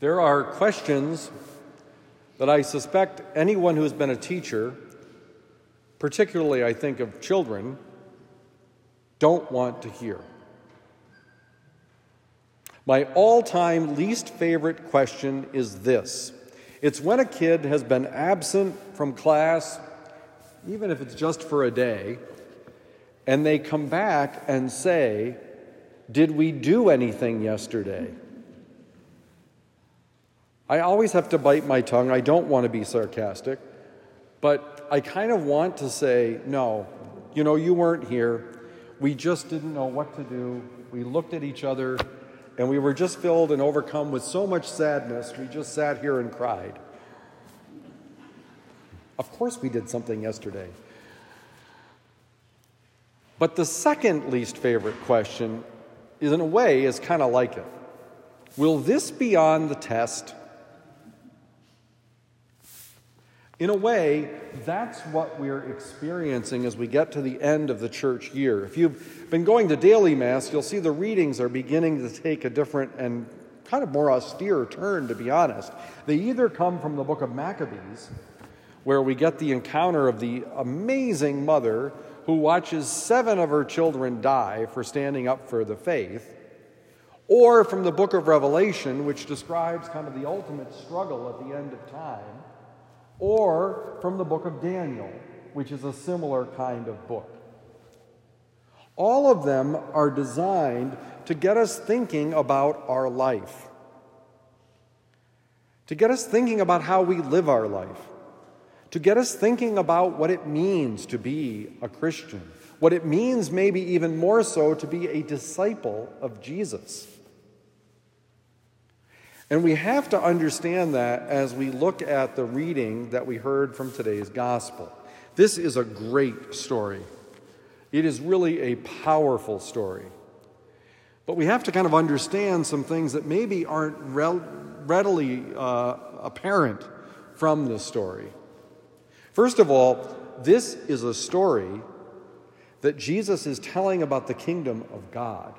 There are questions that I suspect anyone who's been a teacher, particularly I think of children, don't want to hear. My all time least favorite question is this it's when a kid has been absent from class, even if it's just for a day, and they come back and say, Did we do anything yesterday? I always have to bite my tongue. I don't want to be sarcastic, but I kind of want to say, No, you know, you weren't here. We just didn't know what to do. We looked at each other and we were just filled and overcome with so much sadness, we just sat here and cried. Of course, we did something yesterday. But the second least favorite question is, in a way, is kind of like it. Will this be on the test? In a way, that's what we're experiencing as we get to the end of the church year. If you've been going to daily Mass, you'll see the readings are beginning to take a different and kind of more austere turn, to be honest. They either come from the book of Maccabees, where we get the encounter of the amazing mother who watches seven of her children die for standing up for the faith, or from the book of Revelation, which describes kind of the ultimate struggle at the end of time or from the book of Daniel, which is a similar kind of book. All of them are designed to get us thinking about our life, to get us thinking about how we live our life, to get us thinking about what it means to be a Christian, what it means, maybe even more so, to be a disciple of Jesus. And we have to understand that as we look at the reading that we heard from today's gospel. This is a great story. It is really a powerful story. But we have to kind of understand some things that maybe aren't readily uh, apparent from this story. First of all, this is a story that Jesus is telling about the kingdom of God.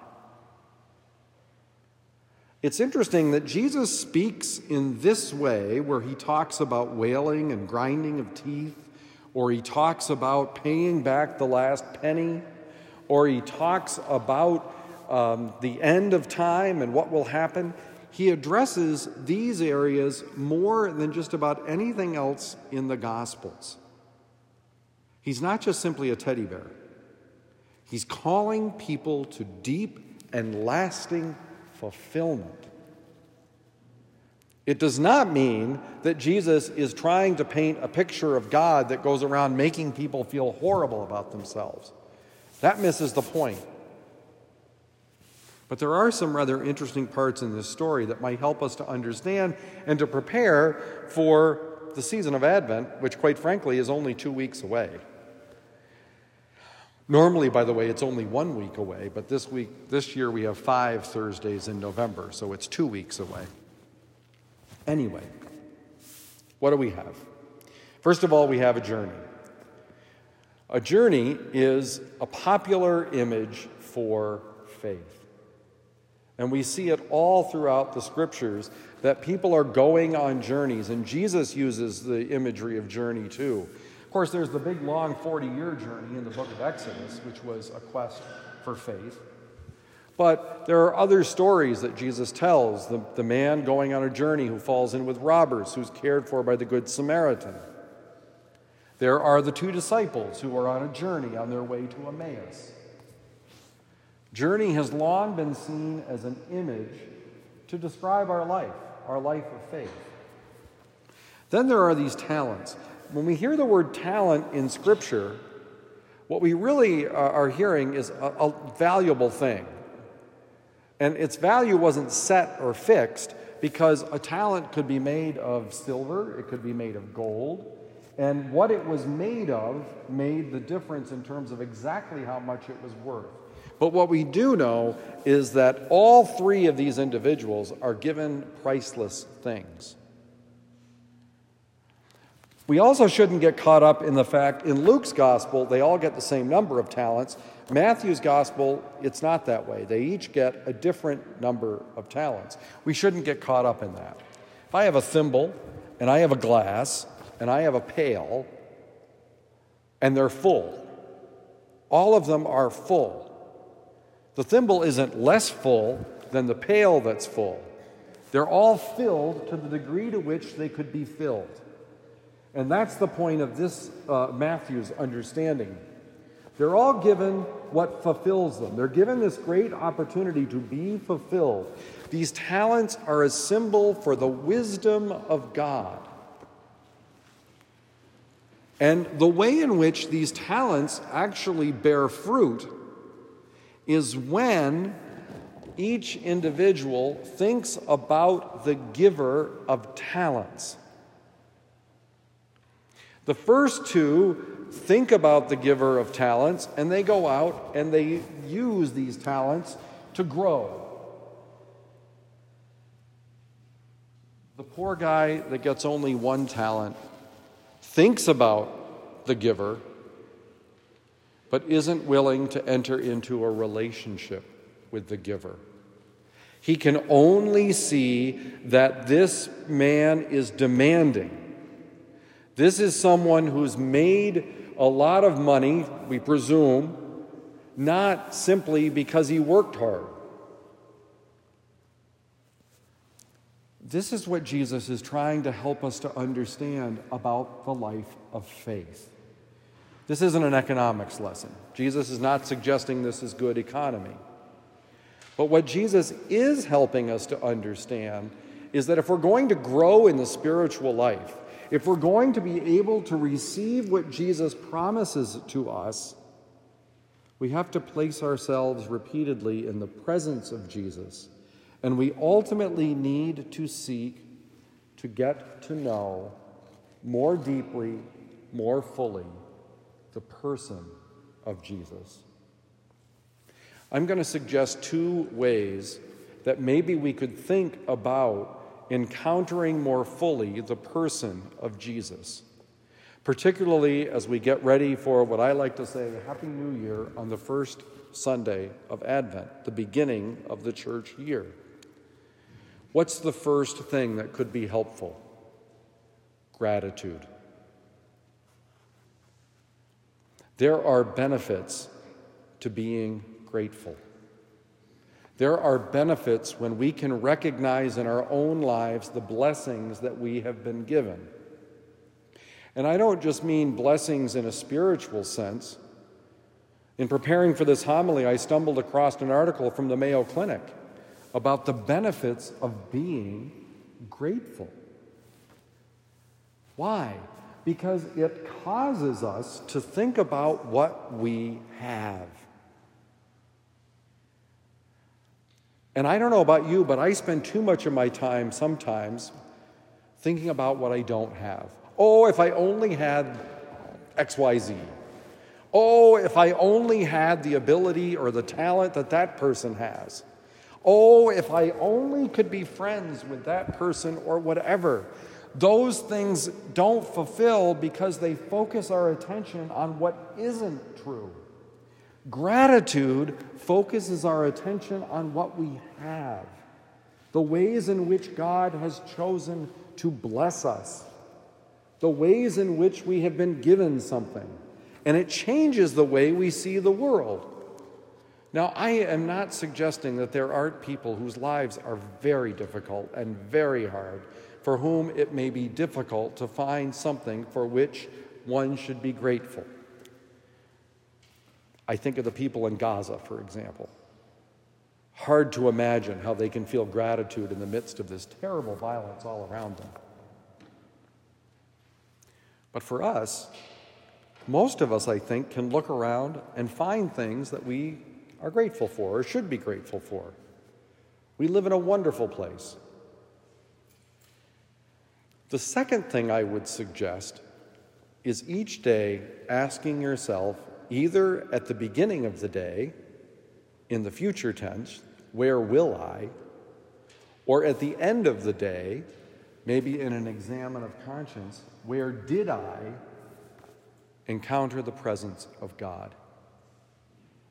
It's interesting that Jesus speaks in this way, where he talks about wailing and grinding of teeth, or he talks about paying back the last penny, or he talks about um, the end of time and what will happen. He addresses these areas more than just about anything else in the Gospels. He's not just simply a teddy bear, he's calling people to deep and lasting fulfillment. It does not mean that Jesus is trying to paint a picture of God that goes around making people feel horrible about themselves. That misses the point. But there are some rather interesting parts in this story that might help us to understand and to prepare for the season of Advent, which, quite frankly, is only two weeks away. Normally, by the way, it's only one week away, but this week, this year, we have five Thursdays in November, so it's two weeks away. Anyway, what do we have? First of all, we have a journey. A journey is a popular image for faith. And we see it all throughout the scriptures that people are going on journeys, and Jesus uses the imagery of journey too. Of course, there's the big, long 40 year journey in the book of Exodus, which was a quest for faith. But there are other stories that Jesus tells the, the man going on a journey who falls in with robbers, who's cared for by the Good Samaritan. There are the two disciples who are on a journey on their way to Emmaus. Journey has long been seen as an image to describe our life, our life of faith. Then there are these talents when we hear the word talent in Scripture, what we really uh, are hearing is a, a valuable thing. And its value wasn't set or fixed because a talent could be made of silver, it could be made of gold, and what it was made of made the difference in terms of exactly how much it was worth. But what we do know is that all three of these individuals are given priceless things. We also shouldn't get caught up in the fact in Luke's gospel, they all get the same number of talents. Matthew's gospel, it's not that way. They each get a different number of talents. We shouldn't get caught up in that. If I have a thimble and I have a glass and I have a pail and they're full, all of them are full. The thimble isn't less full than the pail that's full. They're all filled to the degree to which they could be filled. And that's the point of this uh, Matthew's understanding. They're all given what fulfills them. They're given this great opportunity to be fulfilled. These talents are a symbol for the wisdom of God. And the way in which these talents actually bear fruit is when each individual thinks about the giver of talents. The first two think about the giver of talents and they go out and they use these talents to grow. The poor guy that gets only one talent thinks about the giver, but isn't willing to enter into a relationship with the giver. He can only see that this man is demanding this is someone who's made a lot of money, we presume, not simply because he worked hard. This is what Jesus is trying to help us to understand about the life of faith. This isn't an economics lesson. Jesus is not suggesting this is good economy. But what Jesus is helping us to understand is that if we're going to grow in the spiritual life, if we're going to be able to receive what Jesus promises to us, we have to place ourselves repeatedly in the presence of Jesus. And we ultimately need to seek to get to know more deeply, more fully, the person of Jesus. I'm going to suggest two ways that maybe we could think about encountering more fully the person of Jesus, particularly as we get ready for what I like to say Happy New Year on the first Sunday of Advent, the beginning of the church year. What's the first thing that could be helpful? Gratitude. There are benefits to being grateful. There are benefits when we can recognize in our own lives the blessings that we have been given. And I don't just mean blessings in a spiritual sense. In preparing for this homily, I stumbled across an article from the Mayo Clinic about the benefits of being grateful. Why? Because it causes us to think about what we have. And I don't know about you, but I spend too much of my time sometimes thinking about what I don't have. Oh, if I only had XYZ. Oh, if I only had the ability or the talent that that person has. Oh, if I only could be friends with that person or whatever. Those things don't fulfill because they focus our attention on what isn't true. Gratitude focuses our attention on what we have, the ways in which God has chosen to bless us, the ways in which we have been given something, and it changes the way we see the world. Now, I am not suggesting that there aren't people whose lives are very difficult and very hard, for whom it may be difficult to find something for which one should be grateful. I think of the people in Gaza, for example. Hard to imagine how they can feel gratitude in the midst of this terrible violence all around them. But for us, most of us, I think, can look around and find things that we are grateful for or should be grateful for. We live in a wonderful place. The second thing I would suggest is each day asking yourself either at the beginning of the day, in the future tense, where will I? Or at the end of the day, maybe in an examen of conscience, where did I encounter the presence of God?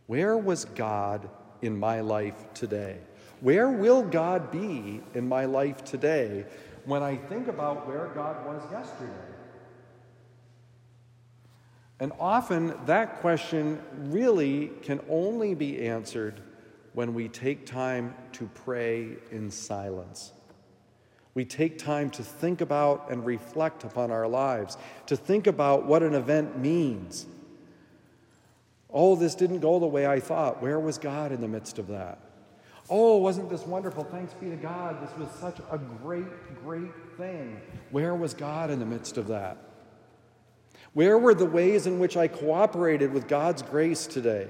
Where was God in my life today? Where will God be in my life today when I think about where God was yesterday. And often that question really can only be answered when we take time to pray in silence. We take time to think about and reflect upon our lives, to think about what an event means. Oh, this didn't go the way I thought. Where was God in the midst of that? Oh, wasn't this wonderful? Thanks be to God. This was such a great, great thing. Where was God in the midst of that? Where were the ways in which I cooperated with God's grace today?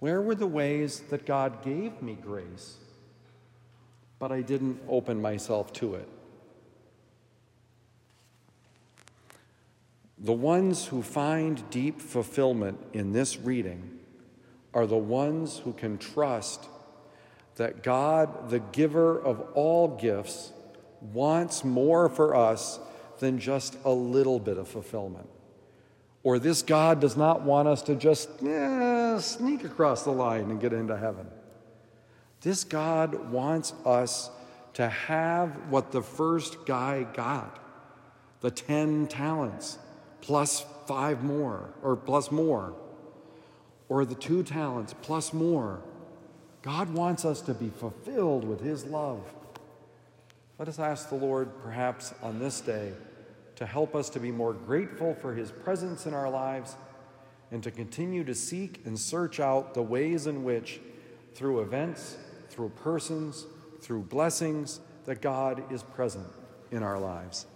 Where were the ways that God gave me grace, but I didn't open myself to it? The ones who find deep fulfillment in this reading are the ones who can trust that God, the giver of all gifts, wants more for us than just a little bit of fulfillment. Or this God does not want us to just eh, sneak across the line and get into heaven. This God wants us to have what the first guy got the 10 talents plus five more, or plus more, or the two talents plus more. God wants us to be fulfilled with His love. Let us ask the Lord, perhaps on this day, to help us to be more grateful for His presence in our lives and to continue to seek and search out the ways in which, through events, through persons, through blessings, that God is present in our lives.